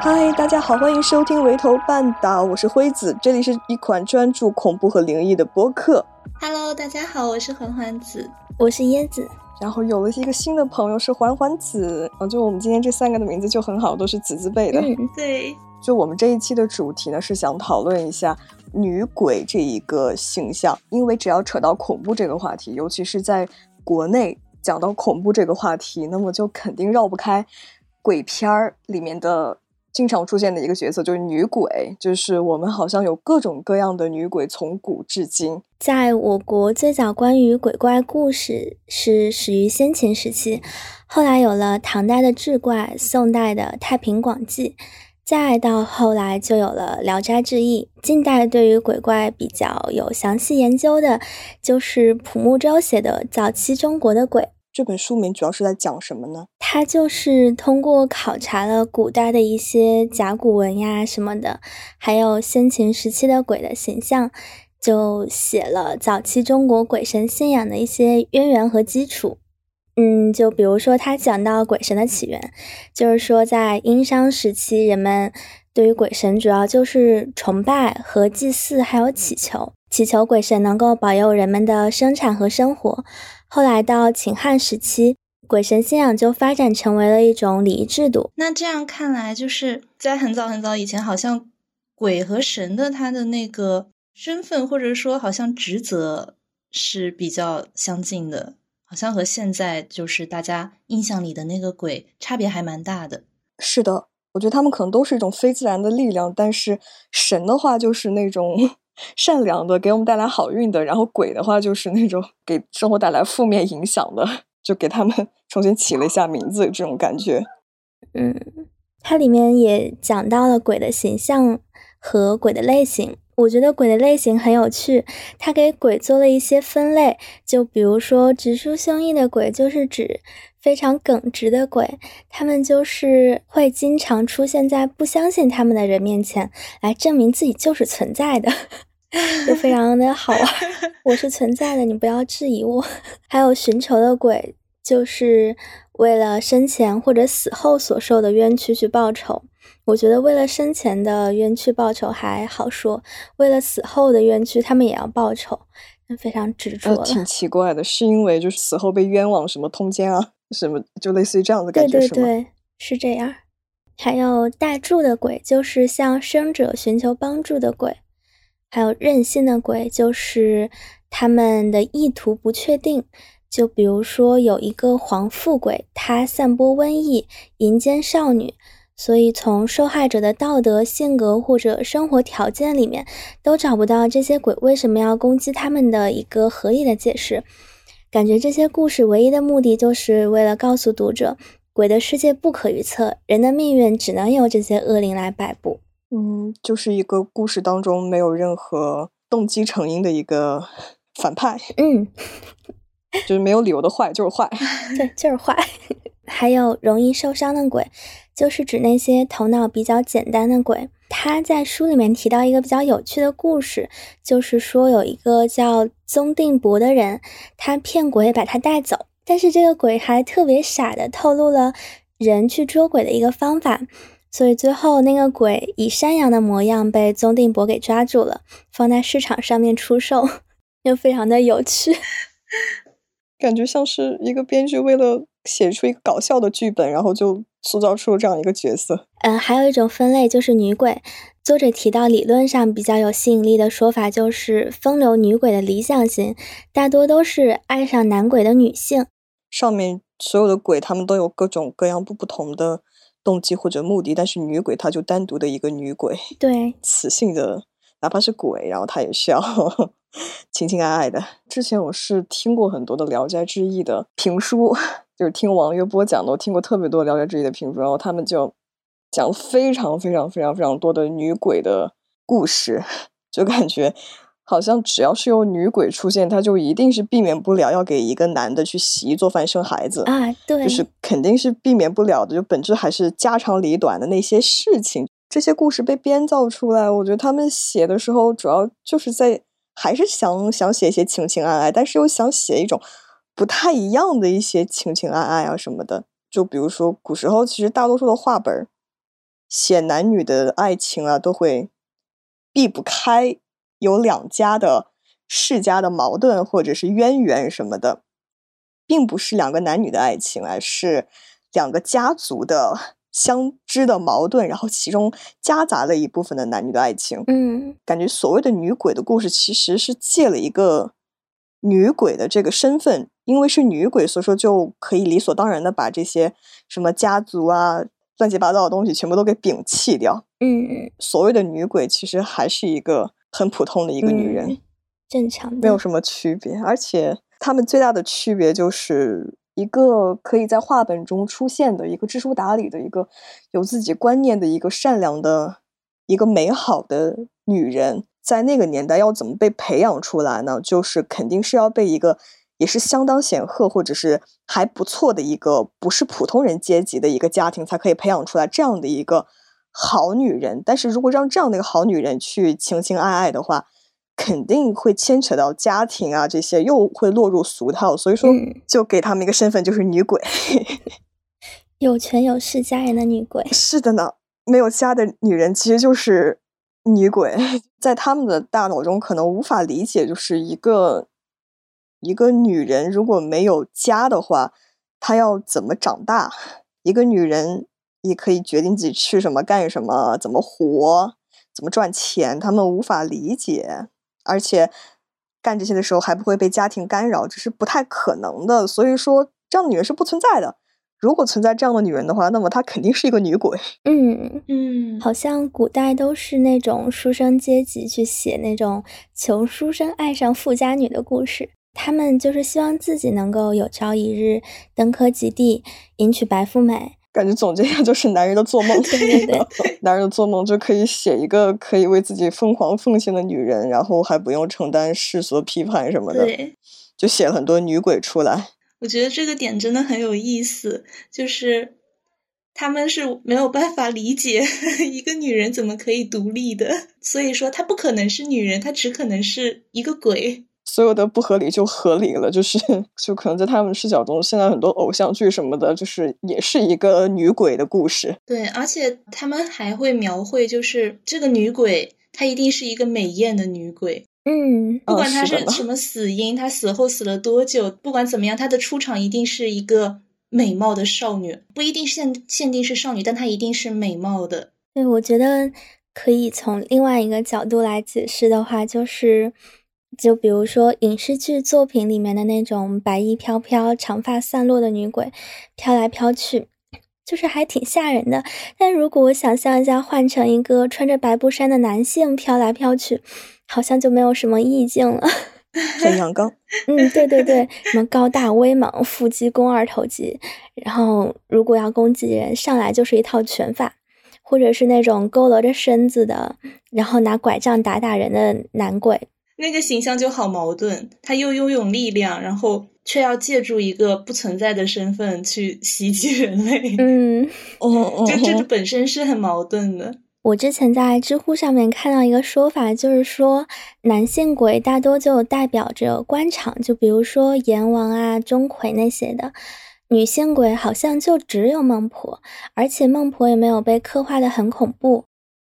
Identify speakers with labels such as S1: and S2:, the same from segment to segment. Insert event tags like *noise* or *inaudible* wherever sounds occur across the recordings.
S1: 嗨，大家好，欢迎收听《围头半岛》，我是辉子，这里是一款专注恐怖和灵异的播客。
S2: Hello，大家好，我是环环子，
S3: 我是椰子。
S1: 然后有了一个新的朋友是环环子，嗯就我们今天这三个的名字就很好，都是子字辈的。
S2: 嗯，对。*laughs*
S1: 就我们这一期的主题呢，是想讨论一下女鬼这一个形象，因为只要扯到恐怖这个话题，尤其是在国内讲到恐怖这个话题，那么就肯定绕不开鬼片儿里面的。经常出现的一个角色就是女鬼，就是我们好像有各种各样的女鬼，从古至今。
S3: 在我国，最早关于鬼怪故事是始于先秦时期，后来有了唐代的志怪，宋代的《太平广记》，再到后来就有了《聊斋志异》。近代对于鬼怪比较有详细研究的，就是蒲木洲写的《早期中国的鬼》。
S1: 这本书名主要是在讲什么呢？
S3: 它就是通过考察了古代的一些甲骨文呀什么的，还有先秦时期的鬼的形象，就写了早期中国鬼神信仰的一些渊源和基础。嗯，就比如说他讲到鬼神的起源，就是说在殷商时期，人们对于鬼神主要就是崇拜和祭祀，还有祈求，祈求鬼神能够保佑人们的生产和生活。后来到秦汉时期，鬼神信仰就发展成为了一种礼仪制度。
S2: 那这样看来，就是在很早很早以前，好像鬼和神的他的那个身份，或者说好像职责是比较相近的，好像和现在就是大家印象里的那个鬼差别还蛮大的。
S1: 是的，我觉得他们可能都是一种非自然的力量，但是神的话就是那种。*laughs* 善良的，给我们带来好运的，然后鬼的话就是那种 *laughs* 给生活带来负面影响的，就给他们 *laughs* 重新起了一下名字，这种感觉。
S3: 嗯，它里面也讲到了鬼的形象和鬼的类型。我觉得鬼的类型很有趣，他给鬼做了一些分类，就比如说直抒胸臆的鬼，就是指非常耿直的鬼，他们就是会经常出现在不相信他们的人面前，来证明自己就是存在的。*laughs* 就非常的好玩，*laughs* 我是存在的，你不要质疑我。*laughs* 还有寻仇的鬼，就是为了生前或者死后所受的冤屈去报仇。我觉得为了生前的冤屈报仇还好说，为了死后的冤屈，他们也要报仇，那非常执着了。
S1: 挺奇怪的，是因为就是死后被冤枉，什么通奸啊，什么就类似于这样的感
S3: 觉，对对对，是这样。还有大助的鬼，就是向生者寻求帮助的鬼。还有任性的鬼，就是他们的意图不确定。就比如说有一个黄富鬼，他散播瘟疫，淫奸少女，所以从受害者的道德、性格或者生活条件里面，都找不到这些鬼为什么要攻击他们的一个合理的解释。感觉这些故事唯一的目的，就是为了告诉读者，鬼的世界不可预测，人的命运只能由这些恶灵来摆布。
S1: 嗯，就是一个故事当中没有任何动机成因的一个反派，
S3: 嗯，*laughs*
S1: 就是没有理由的坏，就是坏，*laughs*
S3: 对，就是坏。还有容易受伤的鬼，就是指那些头脑比较简单的鬼。他在书里面提到一个比较有趣的故事，就是说有一个叫宗定伯的人，他骗鬼把他带走，但是这个鬼还特别傻的透露了人去捉鬼的一个方法。所以最后那个鬼以山羊的模样被宗定伯给抓住了，放在市场上面出售，*laughs* 又非常的有趣，
S1: 感觉像是一个编剧为了写出一个搞笑的剧本，然后就塑造出这样一个角色。
S3: 嗯，还有一种分类就是女鬼，作者提到理论上比较有吸引力的说法就是风流女鬼的理想型大多都是爱上男鬼的女性。
S1: 上面所有的鬼，他们都有各种各样不不同的。动机或者目的，但是女鬼她就单独的一个女鬼，
S3: 对，*laughs*
S1: 雌性的，哪怕是鬼，然后她也是要 *laughs* 情情爱爱的。之前我是听过很多的《聊斋志异》的评书，就是听王月波讲的，我听过特别多《聊斋志异》的评书，然后他们就讲非常非常非常非常多的女鬼的故事，*laughs* 就感觉。好像只要是有女鬼出现，他就一定是避免不了要给一个男的去洗衣做饭生孩子
S3: 啊，对，
S1: 就是肯定是避免不了的，就本质还是家长里短的那些事情。这些故事被编造出来，我觉得他们写的时候主要就是在还是想想写一些情情爱爱，但是又想写一种不太一样的一些情情爱爱啊什么的。就比如说古时候，其实大多数的画本写男女的爱情啊，都会避不开有两家的世家的矛盾或者是渊源什么的，并不是两个男女的爱情，而是两个家族的。相知的矛盾，然后其中夹杂了一部分的男女的爱情。
S3: 嗯，
S1: 感觉所谓的女鬼的故事，其实是借了一个女鬼的这个身份，因为是女鬼，所以说就可以理所当然的把这些什么家族啊、乱七八糟的东西全部都给摒弃掉。
S3: 嗯，
S1: 所谓的女鬼，其实还是一个很普通的一个女人，
S3: 正常，
S1: 没有什么区别。而且他们最大的区别就是。一个可以在画本中出现的一个知书达理的一个有自己观念的一个善良的一个美好的女人，在那个年代要怎么被培养出来呢？就是肯定是要被一个也是相当显赫或者是还不错的一个不是普通人阶级的一个家庭才可以培养出来这样的一个好女人。但是如果让这样的一个好女人去情情爱爱的话，肯定会牵扯到家庭啊，这些又会落入俗套，所以说就给他们一个身份，就是女鬼，*laughs*
S3: 有权有势家人的女鬼。
S1: 是的呢，没有家的女人其实就是女鬼，*laughs* 在他们的大脑中可能无法理解，就是一个一个女人如果没有家的话，她要怎么长大？一个女人也可以决定自己吃什么、干什么、怎么活、怎么赚钱，他们无法理解。而且干这些的时候还不会被家庭干扰，这是不太可能的。所以说，这样的女人是不存在的。如果存在这样的女人的话，那么她肯定是一个女鬼。*laughs*
S3: 嗯
S2: 嗯，
S3: 好像古代都是那种书生阶级去写那种穷书生爱上富家女的故事，他们就是希望自己能够有朝一日登科及第，迎娶白富美。
S1: 感觉总结一下就是男人的做梦，
S3: 对对对，*laughs*
S1: 男人的做梦就可以写一个可以为自己疯狂奉献的女人，然后还不用承担世俗批判什么的，
S2: 对，
S1: 就写了很多女鬼出来。
S2: 我觉得这个点真的很有意思，就是他们是没有办法理解 *laughs* 一个女人怎么可以独立的，所以说她不可能是女人，她只可能是一个鬼。
S1: 所有的不合理就合理了，就是 *laughs* 就可能在他们视角中，现在很多偶像剧什么的，就是也是一个女鬼的故事。
S2: 对，而且他们还会描绘，就是这个女鬼，她一定是一个美艳的女鬼。
S3: 嗯，
S2: 不管她
S1: 是
S2: 什么死因，她死后死了多久，不管怎么样，她的出场一定是一个美貌的少女，不一定限限定是少女，但她一定是美貌的。
S3: 对，我觉得可以从另外一个角度来解释的话，就是。就比如说影视剧作品里面的那种白衣飘飘、长发散落的女鬼，飘来飘去，就是还挺吓人的。但如果我想象一下，换成一个穿着白布衫的男性飘来飘去，好像就没有什么意境了。*laughs*
S1: 很阳刚。
S3: 嗯，对对对，什么高大威猛、腹肌肱二头肌，然后如果要攻击人，上来就是一套拳法，或者是那种佝偻着身子的，然后拿拐杖打打人的男鬼。
S2: 那个形象就好矛盾，他又拥有力量，然后却要借助一个不存在的身份去袭击人类。
S3: 嗯，
S1: 哦，*laughs*
S2: 就这本身是很矛盾的。
S3: 我之前在知乎上面看到一个说法，就是说男性鬼大多就代表着官场，就比如说阎王啊、钟馗那些的；女性鬼好像就只有孟婆，而且孟婆也没有被刻画的很恐怖。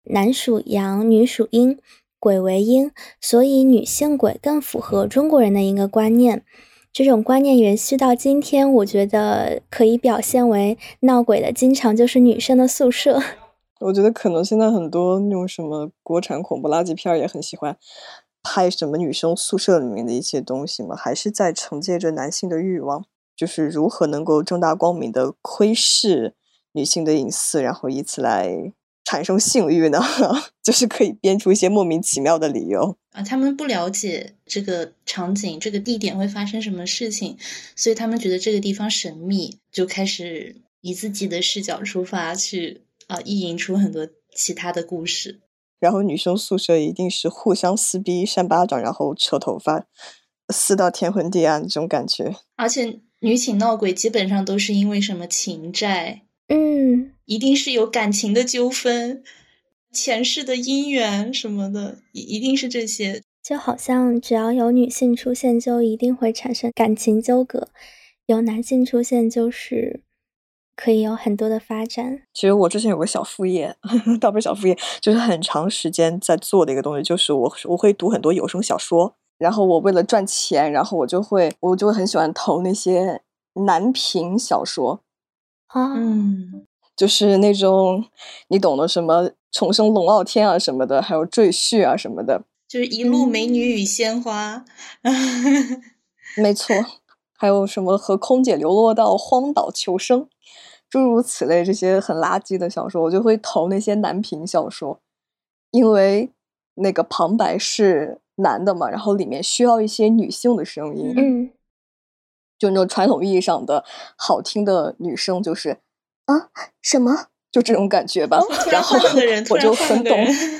S3: 男属阳，女属阴。鬼为阴，所以女性鬼更符合中国人的一个观念。这种观念延续到今天，我觉得可以表现为闹鬼的经常就是女生的宿舍。*laughs*
S1: 我觉得可能现在很多那种什么国产恐怖垃圾片也很喜欢拍什么女生宿舍里面的一些东西嘛，还是在承接着男性的欲望，就是如何能够正大光明的窥视女性的隐私，然后以此来。产生性欲呢，*laughs* 就是可以编出一些莫名其妙的理由
S2: 啊。他们不了解这个场景、这个地点会发生什么事情，所以他们觉得这个地方神秘，就开始以自己的视角出发去啊，意淫出很多其他的故事。
S1: 然后女生宿舍一定是互相撕逼、扇巴掌，然后扯头发，撕到天昏地暗这种感觉。
S2: 而且女寝闹鬼基本上都是因为什么情债。
S3: 嗯，
S2: 一定是有感情的纠纷，前世的姻缘什么的，一一定是这些。
S3: 就好像只要有女性出现，就一定会产生感情纠葛；有男性出现，就是可以有很多的发展。
S1: 其实我之前有个小副业，*laughs* 倒不是小副业，就是很长时间在做的一个东西，就是我我会读很多有声小说。然后我为了赚钱，然后我就会我就会很喜欢投那些男频小说，
S3: 啊，
S2: 嗯，
S1: 就是那种你懂的什么重生龙傲天啊什么的，还有赘婿啊什么的，
S2: 就是一路美女与鲜花。*laughs*
S1: 没错，还有什么和空姐流落到荒岛求生，诸如此类这些很垃圾的小说，我就会投那些男频小说，因为那个旁白是男的嘛，然后里面需要一些女性的声音，
S3: 嗯，
S1: 就那种传统意义上的好听的女生，就是啊什么，就这种感觉吧。
S2: 哦然
S1: 然后我就很懂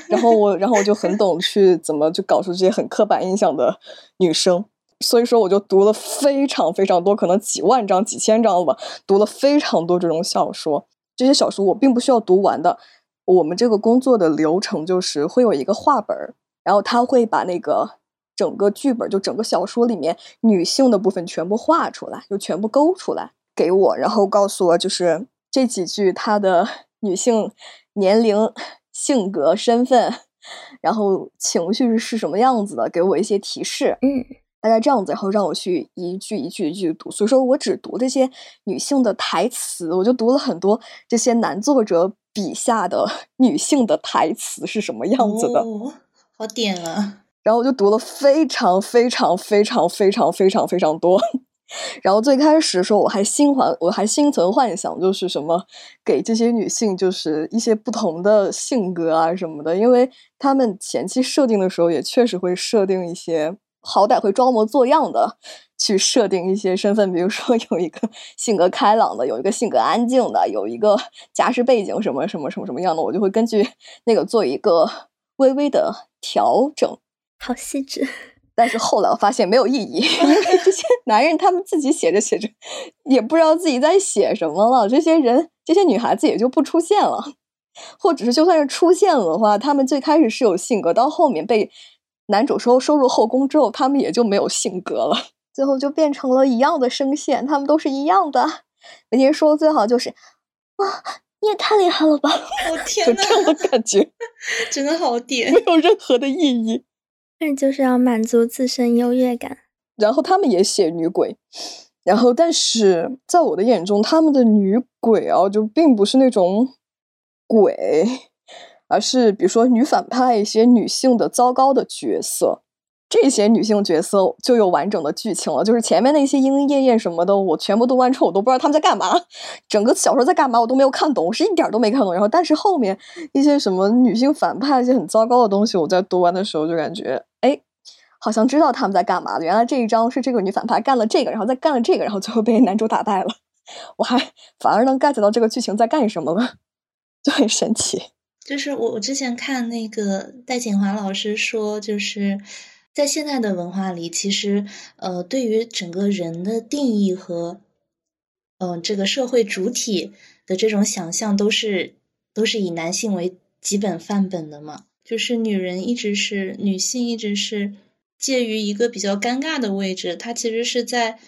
S1: 然后我然后我就很懂去怎么就搞出这些很刻板印象的女生。所以说，我就读了非常非常多，可能几万章、几千章吧，读了非常多这种小说。这些小说我并不需要读完的。我们这个工作的流程就是会有一个话本儿，然后他会把那个整个剧本，就整个小说里面女性的部分全部画出来，就全部勾出来给我，然后告诉我就是这几句她的 *laughs* 女性年龄、性格、身份，然后情绪是什么样子的，给我一些提示。
S3: 嗯，
S1: 大概这样子，然后让我去一句一句一句读。所以说我只读这些女性的台词，我就读了很多这些男作者笔下的 *laughs* 女性的台词是什么样子的。
S2: 哦，好点了。
S1: 然后我就读了非常非常非常非常非常非常多。*laughs* 然后最开始的时候，我还心怀，我还心存幻想，就是什么给这些女性就是一些不同的性格啊什么的，因为他们前期设定的时候也确实会设定一些，好歹会装模作样的去设定一些身份，比如说有一个 *laughs* 性格开朗的，有一个性格安静的，有一个 *laughs* 家世背景什么什么什么什么样的，我就会根据那个做一个微微的调整。
S3: 好细致。*laughs*
S1: 但是后来我发现没有意义，*laughs* 因 *laughs* 为这些男人他们自己写着写着，也不知道自己在写什么了。这些人，这些女孩子也就不出现了，或者是就算是出现了的话，他们最开始是有性格，到后面被男主收收入后宫之后，他们也就没有性格了，最后就变成了一样的声线，他们都是一样的。每天说最好就是，哇，你也太厉害了吧，
S2: 我、天呐，
S1: 就这样的感觉，
S2: 真的好点
S1: 没。有任何的意义。
S3: 那就是要满足自身优越感。
S1: 然后他们也写女鬼，然后但是在我的眼中，他们的女鬼哦，就并不是那种鬼，而是比如说女反派一些女性的糟糕的角色。这些女性角色就有完整的剧情了，就是前面那些莺莺燕燕什么的，我全部读完之后，我都不知道他们在干嘛，整个小说在干嘛，我都没有看懂，我是一点都没看懂。然后，但是后面一些什么女性反派一些很糟糕的东西，我在读完的时候就感觉，哎，好像知道他们在干嘛了。原来这一章是这个女反派干了这个，然后再干了这个，然后最后被男主打败了。*laughs* 我还反而能 get 到这个剧情在干什么了，就很神奇。
S2: 就是我我之前看那个戴锦华老师说，就是在现在的文化里，其实呃，对于整个人的定义和嗯、这个社会主体的这种想象，都是都是以男性为基本范本的嘛。就是女人一直是女性，一直是介于一个比较尴尬的位置，她其实是在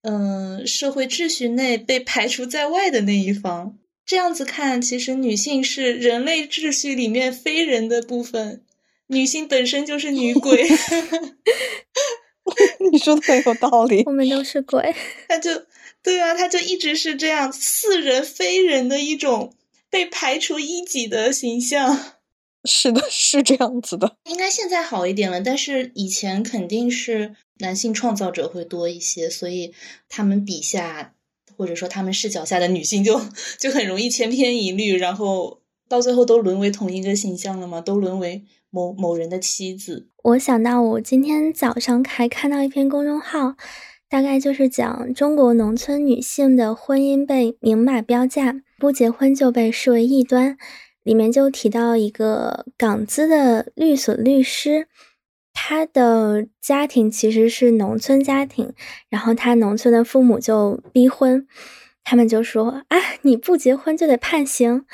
S2: 嗯、社会秩序内被排除在外的那一方。这样子看，其实女性是人类秩序里面非人的部分，女性本身就是女鬼，*laughs*
S1: 你说的很有道理
S3: 我。们都是鬼。*laughs*
S2: 她就对啊，她就一直是这样似人非人的一种被排除异己的形象。
S1: 是的，是这样子的。
S2: 应该现在好一点了，但是以前肯定是男性创造者会多一些，所以他们笔下或者说他们视角下的女性就就很容易千篇一律，然后到最后都沦为同一个形象了吗，都沦为某某人的妻子。
S3: 我想到我今天早上还看到一篇公众号，大概就是讲中国农村女性的婚姻被明码标价，不结婚就被视为异端。里面就提到一个港资的律所律师，他的家庭其实是农村家庭，然后他农村的父母就逼婚，他们就说啊，你不结婚就得判刑，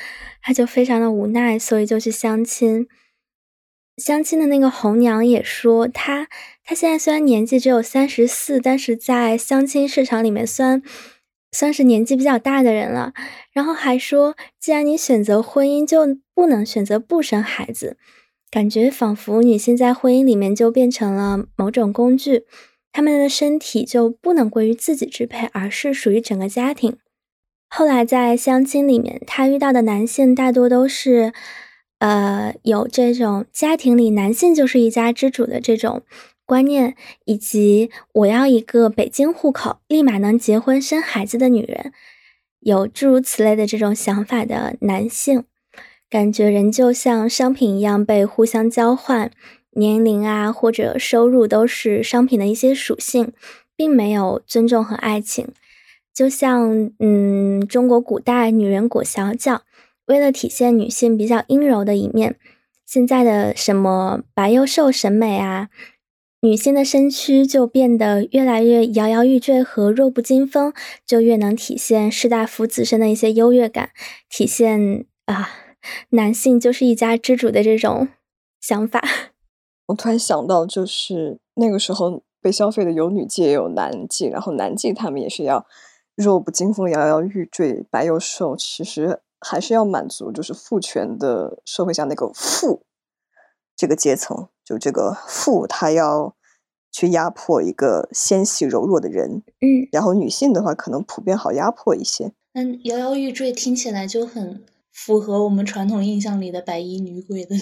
S3: 他就非常的无奈，所以就去相亲。相亲的那个红娘也说，她她现在虽然年纪只有三十四，但是在相亲市场里面算算是年纪比较大的人了。然后还说，既然你选择婚姻，就不能选择不生孩子。感觉仿佛女性在婚姻里面就变成了某种工具，他们的身体就不能归于自己支配，而是属于整个家庭。后来在相亲里面，她遇到的男性大多都是。呃，有这种家庭里男性就是一家之主的这种观念，以及我要一个北京户口，立马能结婚生孩子的女人，有诸如此类的这种想法的男性，感觉人就像商品一样被互相交换，年龄啊或者收入都是商品的一些属性，并没有尊重和爱情，就像嗯，中国古代女人裹小脚。为了体现女性比较阴柔的一面，现在的什么白幼瘦审美啊，女性的身躯就变得越来越摇摇欲坠和弱不禁风，就越能体现士大夫自身的一些优越感，体现啊男性就是一家之主的这种想法。
S1: 我突然想到，就是那个时候被消费的有女妓也有男妓，然后男妓他们也是要弱不禁风、摇摇欲坠、白又瘦，其实。还是要满足，就是父权的社会下那个父这个阶层，就这个父他要去压迫一个纤细柔弱的人，
S3: 嗯，
S1: 然后女性的话可能普遍好压迫一些。
S2: 嗯，摇摇欲坠听起来就很符合我们传统印象里的白衣女鬼的，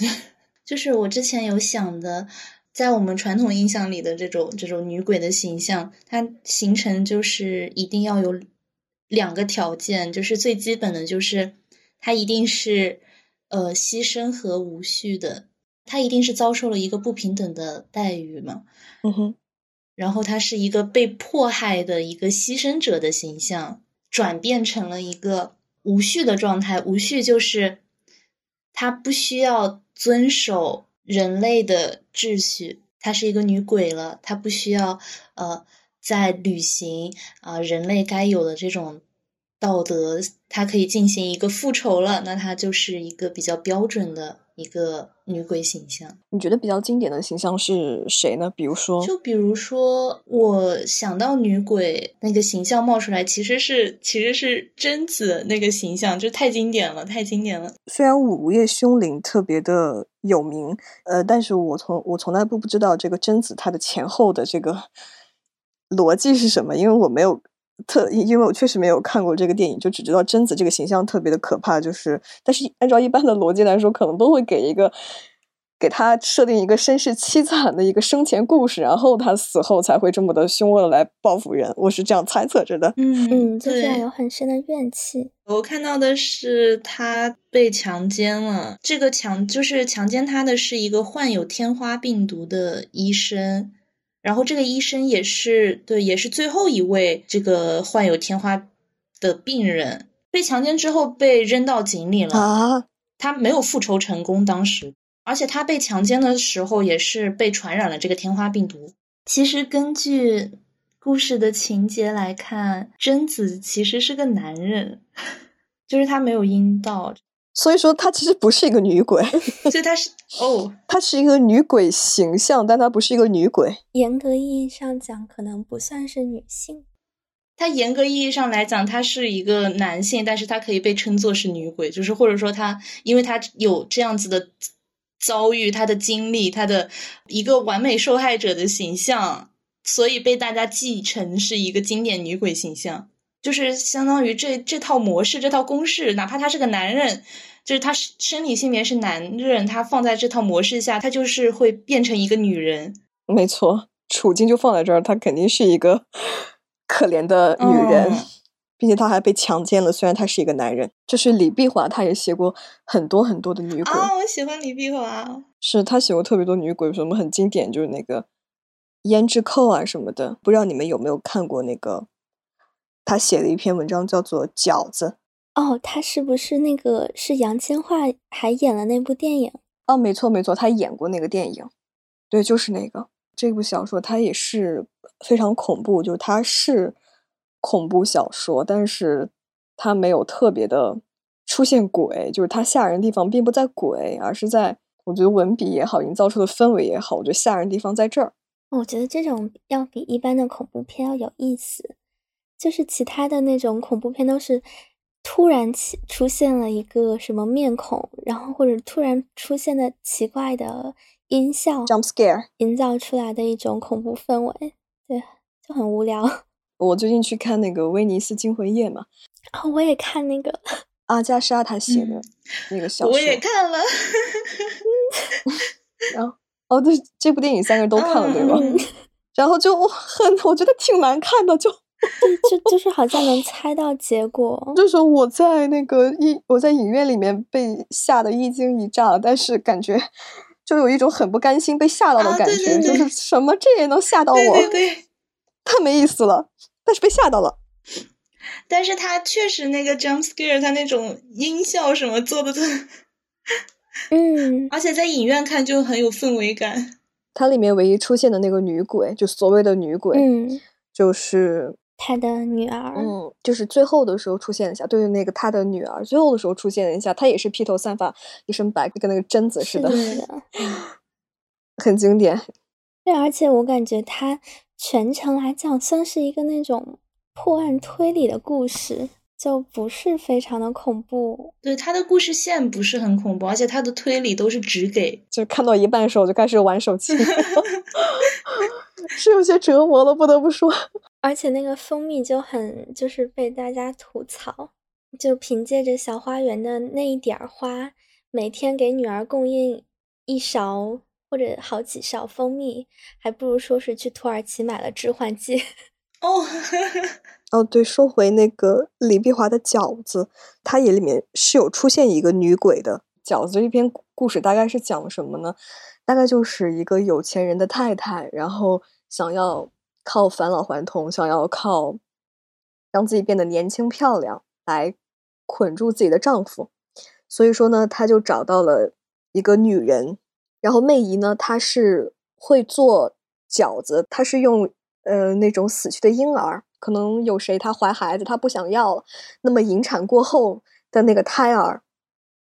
S2: 就是我之前有想的，在我们传统印象里的这种这种女鬼的形象，它形成就是一定要有两个条件，就是最基本的就是。他一定是，呃，牺牲和无序的，他一定是遭受了一个不平等的待遇嘛。
S1: 嗯哼，
S2: 然后他是一个被迫害的一个牺牲者的形象，转变成了一个无序的状态。无序就是他不需要遵守人类的秩序，她是一个女鬼了，她不需要呃在履行啊人类该有的这种。道德，她可以进行一个复仇了，那她就是一个比较标准的一个女鬼形象。
S1: 你觉得比较经典的形象是谁呢？比如说，
S2: 就比如说，我想到女鬼那个形象冒出来，其实是其实是贞子那个形象，就太经典了，太经典了。
S1: 虽然午夜凶铃特别的有名，呃，但是我从我从来不不知道这个贞子她的前后的这个 *laughs* 逻辑是什么，因为我没有。特，因为我确实没有看过这个电影，就只知道贞子这个形象特别的可怕。就是，但是按照一般的逻辑来说，可能都会给一个，给他设定一个身世凄惨的一个生前故事，然后他死后才会这么的凶恶的来报复人。我是这样猜测着的。
S2: 嗯
S3: 嗯，就是有很深的怨气。
S2: 我看到的是他被强奸了，这个强就是强奸他的是一个患有天花病毒的医生。然后这个医生也是对，也是最后一位这个患有天花的病人，被强奸之后被扔到井里了
S1: 啊！
S2: 他没有复仇成功，当时，而且他被强奸的时候也是被传染了这个天花病毒。其实根据故事的情节来看，贞子其实是个男人，*laughs* 就是他没有阴道。
S1: 所以说，她其实不是一个女鬼，*laughs*
S2: 所以她是哦，
S1: 她是一个女鬼形象，但她不是一个女鬼。
S3: 严格意义上讲，可能不算是女性。
S2: 她严格意义上来讲，她是一个男性，但是她可以被称作是女鬼，就是或者说她，因为她有这样子的遭遇，她的经历，她的一个完美受害者的形象，所以被大家继承是一个经典女鬼形象，就是相当于这这套模式，这套公式，哪怕他是个男人。就是他身体性别是男人，他放在这套模式下，他就是会变成一个女人。
S1: 没错，处境就放在这儿，他肯定是一个 *laughs* 可怜的女人，并且他还被强奸了。虽然他是一个男人，就是李碧华，他也写过很多很多的女鬼
S2: 啊。我喜欢李碧华，
S1: 是他写过特别多女鬼，什么很经典，就是那个胭脂扣啊什么的。不知道你们有没有看过那个，他写了一篇文章叫做《饺子》。
S3: 哦，他是不是那个是杨千嬅还演了那部电影？
S1: 哦，没错没错，他演过那个电影，对，就是那个。这部小说它也是非常恐怖，就是它是恐怖小说，但是它没有特别的出现鬼，就是它吓人的地方并不在鬼，而是在我觉得文笔也好，营造出的氛围也好，我觉得吓人地方在这儿。
S3: 我觉得这种要比一般的恐怖片要有意思，就是其他的那种恐怖片都是突然起出现了一个什么面孔，然后或者突然出现的奇怪的音效
S1: ，jump scare，
S3: 营造出来的一种恐怖氛围，对，就很无聊。*laughs*
S1: 我最近去看那个《威尼斯惊魂夜》嘛，
S3: 哦，我也看那个 *laughs*
S1: 阿加莎她写的那个小说，
S2: 我也看了。*laughs*
S1: 然后，哦，对，这部电影三个人都看了，对吧？然后就很，我觉得挺难看的，就
S3: 就就是好像能猜到结果。
S1: 就是我在那个一，我在影院里面被吓得一惊一乍，但是感觉就有一种很不甘心被吓到的感觉，就是什么这也能吓到我，
S2: 对对，
S1: 太没意思了。但是被吓到了。*laughs*
S2: 但是他确实那个 jump scare，他那种音效什么做的都。
S3: 嗯，
S2: 而且在影院看就很有氛围感。
S1: 它里面唯一出现的那个女鬼，就所谓的女鬼，
S3: 嗯，
S1: 就是
S3: 他的女儿。
S1: 嗯，就是最后的时候出现一下，对那个他的女儿，最后的时候出现一下，她也是披头散发，一身白，跟那个贞子似
S3: 的，*laughs*
S1: 很经典。
S3: 对，而且我感觉他全程来讲，算是一个那种破案推理的故事。就不是非常的恐怖，
S2: 对他的故事线不是很恐怖，而且他的推理都是只给，
S1: 就看到一半的时候就开始玩手机，*laughs* *laughs* 是有些折磨了，不得不说。
S3: 而且那个蜂蜜就很就是被大家吐槽，就凭借着小花园的那一点花，每天给女儿供应一勺或者好几勺蜂蜜，还不如说是去土耳其买了致幻剂。*laughs*
S2: 哦。*laughs*
S1: 哦，对，说回那个李碧华的饺子，它也里面是有出现一个女鬼的。饺子这篇故事大概是讲什么呢？大概就是一个有钱人的太太，然后想要靠返老还童，想要靠让自己变得年轻漂亮来捆住自己的丈夫，所以说呢，她就找到了一个女人，然后媚姨呢，她是会做饺子，她是用呃那种死去的婴儿。可能有谁她怀孩子，她不想要了，那么引产过后的那个胎儿，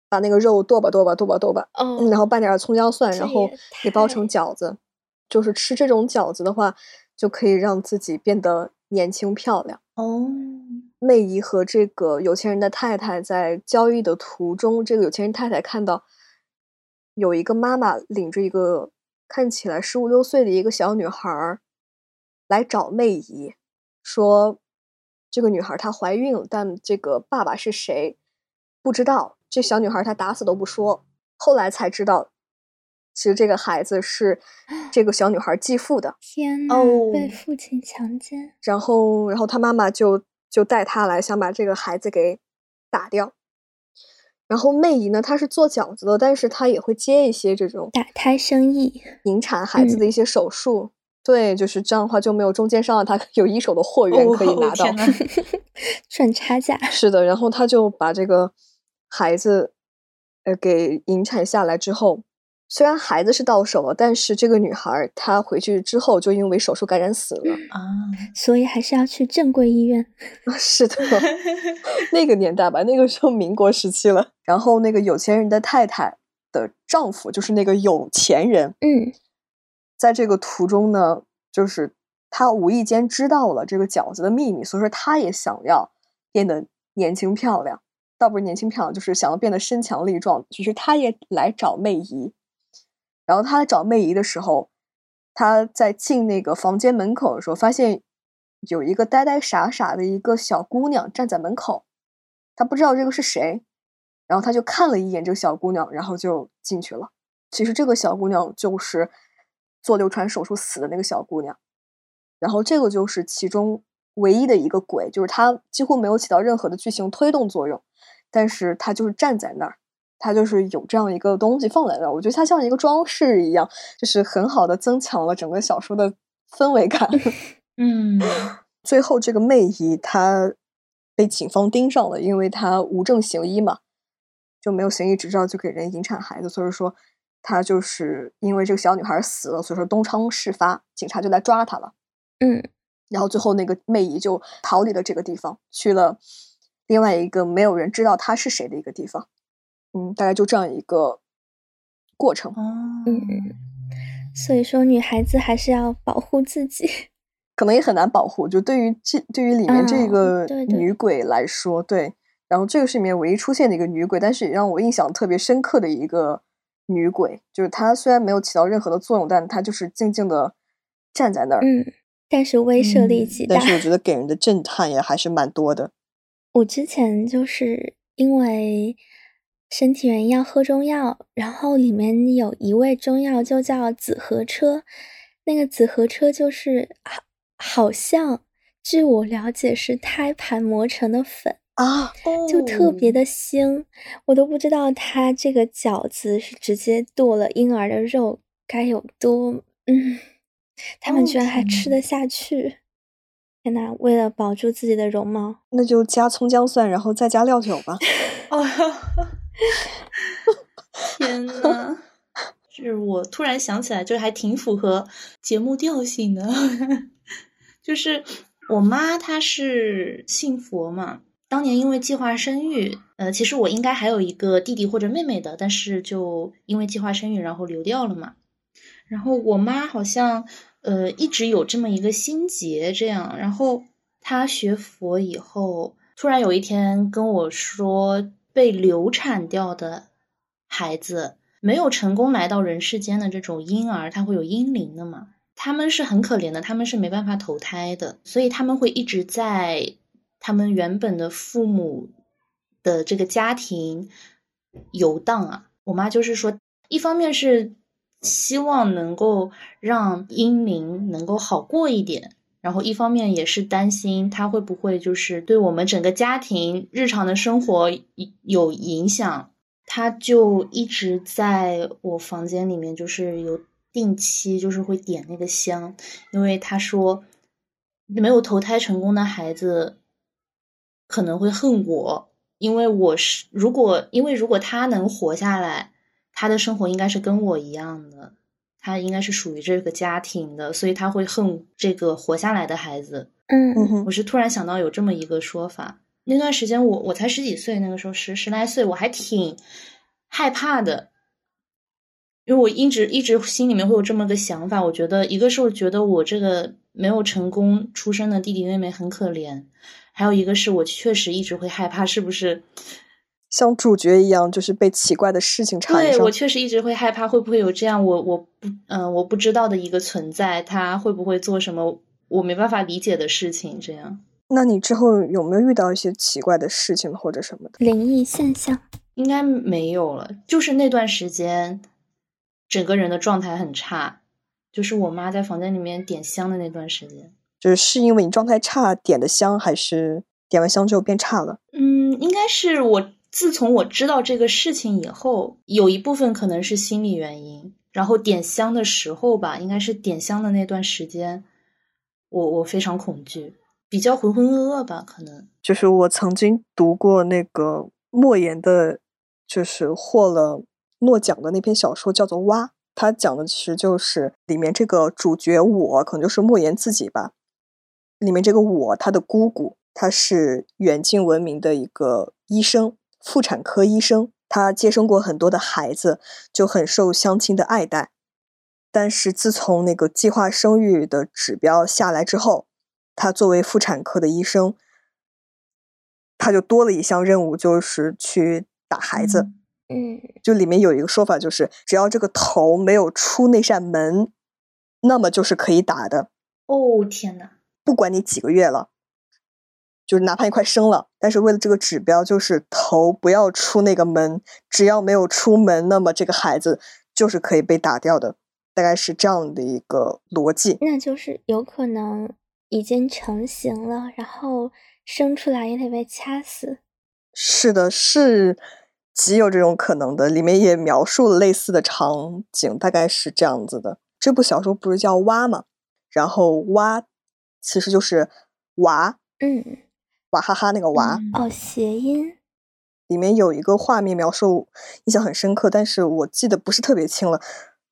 S1: 把那个肉剁吧剁吧剁吧剁吧，嗯，然后拌点葱姜蒜，然后给包成饺子，就是吃这种饺子的话，就可以让自己变得年轻漂亮。
S2: 哦，
S1: 媚姨和这个有钱人的太太在交易的途中，这个有钱人太太看到有一个妈妈领着一个看起来十五六岁的一个小女孩来找媚姨。说，这个女孩她怀孕了，但这个爸爸是谁不知道。这小女孩她打死都不说。后来才知道，其实这个孩子是这个小女孩继父的。
S3: 天呐，被父亲强奸。
S1: 然后，然后他妈妈就就带他来，想把这个孩子给打掉。然后妹姨呢，她是做饺子的，但是她也会接一些这种
S3: 打胎生意、
S1: 引产孩子的一些手术。对，就是这样的话就没有中间商了，他有一手的货源可以拿到，*laughs*
S3: 赚差价。
S1: 是的，然后她就把这个孩子，呃，给引产下来之后，虽然孩子是到手了，但是这个女孩她回去之后就因为手术感染死了
S2: 啊，
S3: 所以还是要去正规医院。*laughs*
S1: 是的，*laughs* 那个年代吧，那个时候民国时期了。然后那个有钱人的太太的丈夫就是那个有钱人，
S3: 嗯。
S1: 在这个途中呢，就是他无意间知道了这个饺子的秘密，所以说他也想要变得年轻漂亮，倒不是年轻漂亮，就是想要变得身强力壮。其实他也来找媚姨，然后他来找媚姨的时候，他在进那个房间门口的时候，发现有一个呆呆傻傻的一个小姑娘站在门口，他不知道这个是谁，然后他就看了一眼这个小姑娘，然后就进去了。其实这个小姑娘就是。做流产手术死的那个小姑娘，然后这个就是其中唯一的一个鬼，就是她几乎没有起到任何的剧情推动作用，但是她就是站在那儿，她就是有这样一个东西放在那儿，我觉得它像一个装饰一样，就是很好的增强了整个小说的氛围感。*laughs*
S2: 嗯，
S1: 最后这个媚姨她被警方盯上了，因为她无证行医嘛，就没有行医执照就给人引产孩子，所以说。她就是因为这个小女孩死了，所以说东窗事发，警察就来抓她了。
S3: 嗯，
S1: 然后最后那个媚姨就逃离了这个地方，去了另外一个没有人知道她是谁的一个地方。嗯，大概就这样一个过程。
S2: 哦，
S3: 嗯，所以说女孩子还是要保护自己。*laughs*
S1: 可能也很难保护。就对于这对于里面这
S3: 嗯
S1: 个女鬼来说，对，然后这个是里面唯一出现的一个女鬼，但是也让我印象特别深刻的一个女鬼，就是她虽然没有起到任何的作用，但她就是静静的站在那儿。
S3: 嗯，但是威慑力
S2: 嗯
S3: 极大。
S1: 但是我觉得给人的震撼也还是蛮多的。
S3: 我之前就是因为身体原因要喝中药，然后里面有一味中药就叫紫河车，那个紫河车就是好好像据我了解是胎盘磨成的粉，
S1: 啊，
S3: 就特别
S2: 哦
S3: 的腥，我都不知道它这个饺子是直接剁了婴儿的肉该有多嗯，他们
S2: 哦
S3: 居然还吃得下去。天呐，为了保住自己的容貌，
S1: 那就加葱姜蒜，然后再加料酒吧。*laughs* *laughs* *laughs*
S2: 哦，*laughs* 天呐！就是我突然想起来，就是还挺符合节目调性的。就是我妈她是信佛嘛，当年因为计划生育，呃，其实我应该还有一个弟弟或者妹妹的，但是就因为计划生育，然后流掉了嘛。然后我妈好像呃一直有这么一个心结，这样，然后她学佛以后，突然有一天跟我说，被流产掉的孩子没有成功来到人世间的这种婴儿，他会有婴灵的嘛？他们是很可怜的，他们是没办法投胎的，所以他们会一直在他们原本的父母的这个家庭游荡啊。我妈就是说，一方面是希望能够让婴灵能够好过一点，然后一方面也是担心他会不会就是对我们整个家庭日常的生活有影响，他就一直在我房间里面，就是有定期就是会点那个香，因为他说没有投胎成功的孩子可能会恨我，因为我是如果因为如果他能活下来，他的生活应该是跟我一样的。他应该是属于这个家庭的，所以他会恨这个活下来的孩子。
S3: 嗯
S1: 嗯
S2: 我，是突然想到有这么一个说法。那段时间我我才十几岁，那个时候十十来岁，我还挺害怕的，因为我一直一直心里面会有这么个想法。我觉得一个是我觉得我这个没有成功出生的弟弟妹妹很可怜，还有一个是我确实一直会害怕是不是
S1: 像主角一样，就是被奇怪的事情缠上
S2: 对我。确实一直会害怕，会不会有这样我我不嗯、呃我不知道的一个存在，他会不会做什么我没办法理解的事情？这样
S1: 那你之后有没有遇到一些奇怪的事情或者什么的？
S3: 灵异现象。
S2: 应该没有了。就是那段时间，整个人的状态很差，就是我妈在房间里面点香的那段时间。
S1: 就是是因为你状态差点的香，还是点完香之后变差了？
S2: 嗯，应该是我自从我知道这个事情以后，有一部分可能是心理原因。然后点香的时候吧，应该是点香的那段时间，我我非常恐惧，比较浑浑噩噩吧，可能。
S1: 就是我曾经读过那个莫言的，就是获了诺奖的那篇小说，叫做《蛙》。它讲的其实就是里面这个主角我，可能就是莫言自己吧。里面这个我，他的姑姑，他是远近闻名的一个医生，妇产科医生。他接生过很多的孩子，就很受乡亲的爱戴。但是自从那个计划生育的指标下来之后，他作为妇产科的医生，他就多了一项任务，就是去打孩子。
S3: 嗯
S1: 就里面有一个说法，就是只要这个头没有出那扇门，那么就是可以打的。
S2: 哦天哪！
S1: 不管你几个月了，就是哪怕你快生了，但是为了这个指标，就是头不要出那个门，只要没有出门，那么这个孩子就是可以被打掉的，大概是这样的一个逻辑。
S3: 那就是有可能已经成型了，然后生出来也得被掐死。
S1: 是的，是极有这种可能的。里面也描述了类似的场景，大概是这样子的。这部小说不是叫《蛙》吗？然后“蛙”其实就是娃
S3: 嗯，
S1: 娃哈哈那个娃。
S2: 嗯
S3: 哦，谐音。
S1: 里面有一个画面描述印象很深刻，但是我记得不是特别清了，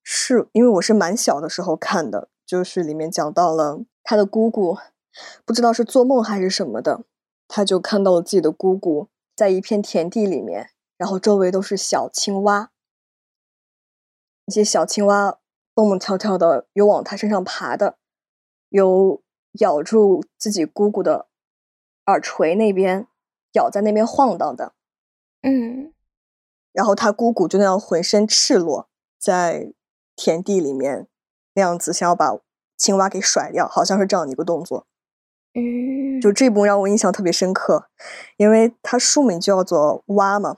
S1: 是因为我是蛮小的时候看的，就是里面讲到了他的姑姑，不知道是做梦还是什么的，他就看到了自己的姑姑在一片田地里面，然后周围都是小青蛙，一些小青蛙蹦蹦跳跳的，有往他身上爬的，有咬住自己姑姑的耳垂那边，咬在那边晃荡的。
S3: 嗯，
S1: 然后他姑姑就那样浑身赤裸在田地里面，那样子想要把青蛙给甩掉，好像是这样的一个动作。
S3: 嗯，
S1: 就这部让我印象特别深刻，因为它书名就叫做“蛙”嘛，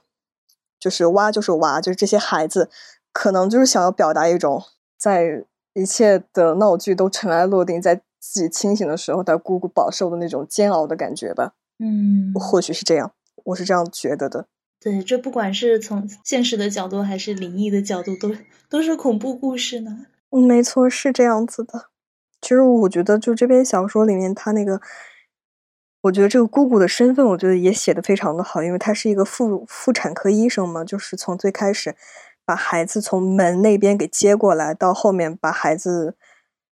S1: 就是蛙就是蛙，就是这些孩子可能就是想要表达一种在一切的闹剧都尘埃落定，在自己清醒的时候，他姑姑饱受的那种煎熬的感觉吧。
S2: 嗯，
S1: 或许是这样，我是这样觉得的。
S2: 对，这不管是从现实的角度还是灵异的角度，都都是恐怖故事呢。
S1: 嗯，没错，是这样子的。其实我觉得，就这篇小说里面，他那个，我觉得这个姑姑的身份，我觉得也写的非常的好，因为她是一个妇妇产科医生嘛，就是从最开始把孩子从门那边给接过来，到后面把孩子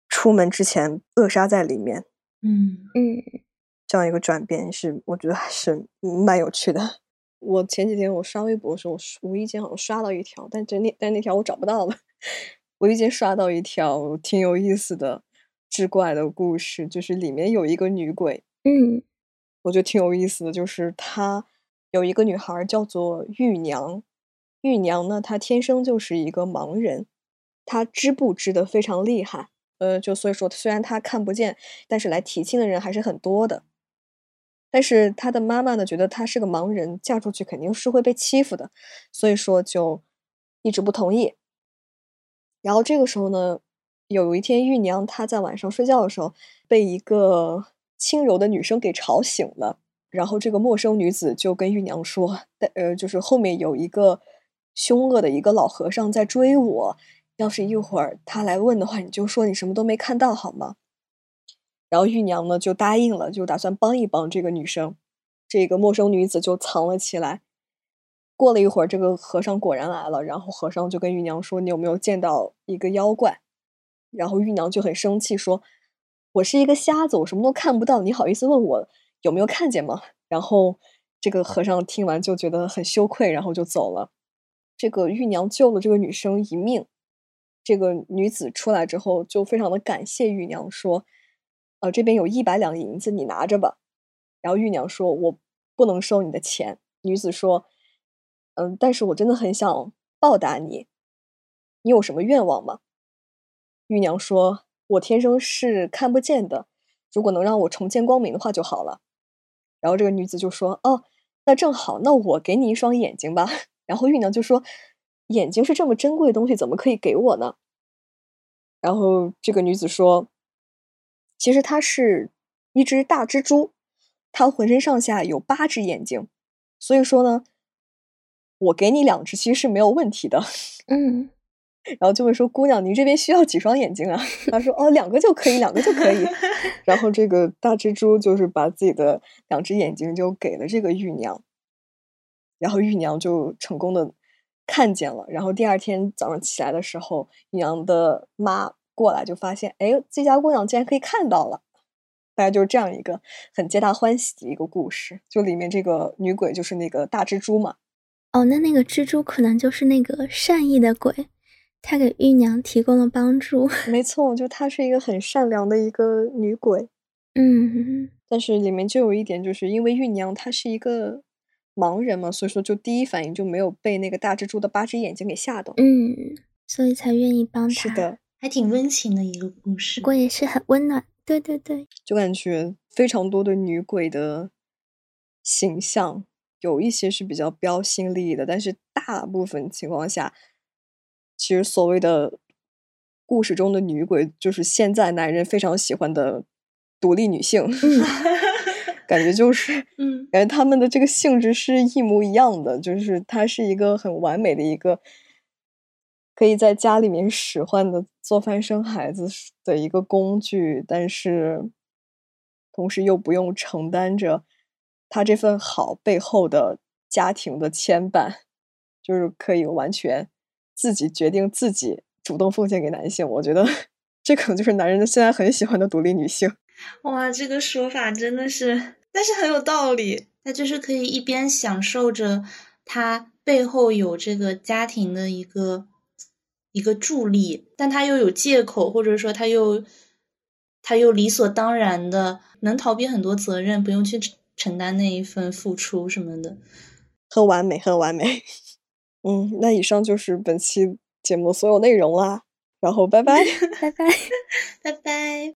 S1: 出门之前扼杀在里面，
S2: 嗯
S3: 嗯，
S1: 这样一个转变是，我觉得还是蛮有趣的。我前几天我刷微博的时候，我无意间好像刷到一条，但这那但那条我找不到了，无意间刷到一条挺有意思的。志怪的故事，就是里面有一个女鬼，
S3: 嗯，
S1: 我觉得挺有意思的。就是她有一个女孩叫做玉娘，玉娘呢，她天生就是一个盲人，她织布织的非常厉害，呃，就所以说虽然她看不见，但是来提亲的人还是很多的。但是她的妈妈呢，觉得她是个盲人，嫁出去肯定是会被欺负的，所以说就一直不同意。然后这个时候呢。有一天，玉娘她在晚上睡觉的时候，被一个轻柔的女生给吵醒了。然后这个陌生女子就跟玉娘说：“呃，就是后面有一个凶恶的一个老和尚在追我，要是一会儿他来问的话，你就说你什么都没看到，好吗？”然后玉娘呢就答应了，就打算帮一帮这个女生。这个陌生女子就藏了起来。过了一会儿，这个和尚果然来了，然后和尚就跟玉娘说：“你有没有见到一个妖怪？”然后玉娘就很生气，说：“我是一个瞎子，我什么都看不到，你好意思问我有没有看见吗？”然后这个和尚听完就觉得很羞愧，然后就走了。这个玉娘救了这个女生一命。这个女子出来之后就非常的感谢玉娘，说：“呃，这边有一百两银子，你拿着吧。”然后玉娘说：“我不能收你的钱。”女子说：“嗯，但是我真的很想报答你，你有什么愿望吗？”玉娘说：“我天生是看不见的，如果能让我重见光明的话就好了。”然后这个女子就说：“哦，那正好，那我给你一双眼睛吧。”然后玉娘就说：“眼睛是这么珍贵的东西，怎么可以给我呢？”然后这个女子说：“其实它是一只大蜘蛛，它浑身上下有八只眼睛，所以说呢，我给你两只其实是没有问题的。”
S3: 嗯。
S1: 然后就会说：“姑娘，您这边需要几双眼睛啊？”她说：“哦，两个就可以，两个就可以。*laughs* ”然后这个大蜘蛛就是把自己的两只眼睛就给了这个玉娘，然后玉娘就成功的看见了。然后第二天早上起来的时候，玉娘的妈过来就发现，哎，自家姑娘竟然可以看到了。大概就是这样一个很皆大欢喜的一个故事。就里面这个女鬼就是那个大蜘蛛嘛。
S3: 哦，那那个蜘蛛可能就是那个善意的鬼。他给玉娘提供了帮助，*laughs*
S1: 没错，就她是一个很善良的一个女鬼，
S3: 嗯，
S1: 但是里面就有一点，就是因为玉娘她是一个盲人嘛，所以说就第一反应就没有被那个大蜘蛛的八只眼睛给吓到，
S3: 嗯，所以才愿意帮他。
S1: 是的，
S2: 还挺温情的一个故事，
S3: 不过也是很温暖。对对对，
S1: 就感觉非常多的女鬼的形象，有一些是比较标新立异的，但是大部分情况下。其实所谓的故事中的女鬼，就是现在男人非常喜欢的独立女性，*laughs* 感觉就是，
S2: 嗯，*laughs*
S1: 感觉他们的这个性质是一模一样的，就是它是一个很完美的一个可以在家里面使唤的做饭生孩子的一个工具，但是同时又不用承担着他这份好背后的家庭的牵绊，就是可以完全。自己决定自己主动奉献给男性，我觉得 *laughs* 这可能就是男人现在很喜欢的独立女性。
S2: 哇，这个说法真的是，但是很有道理。他就是可以一边享受着他背后有这个家庭的一个一个助力，但他又有借口，或者说他又他又理所当然的能逃避很多责任，不用去承担那一份付出什么的，
S1: 很完美，很完美。*laughs* 嗯，那以上就是本期节目所有内容啦，然后拜拜，*laughs*
S3: 拜拜，*laughs*
S2: 拜拜。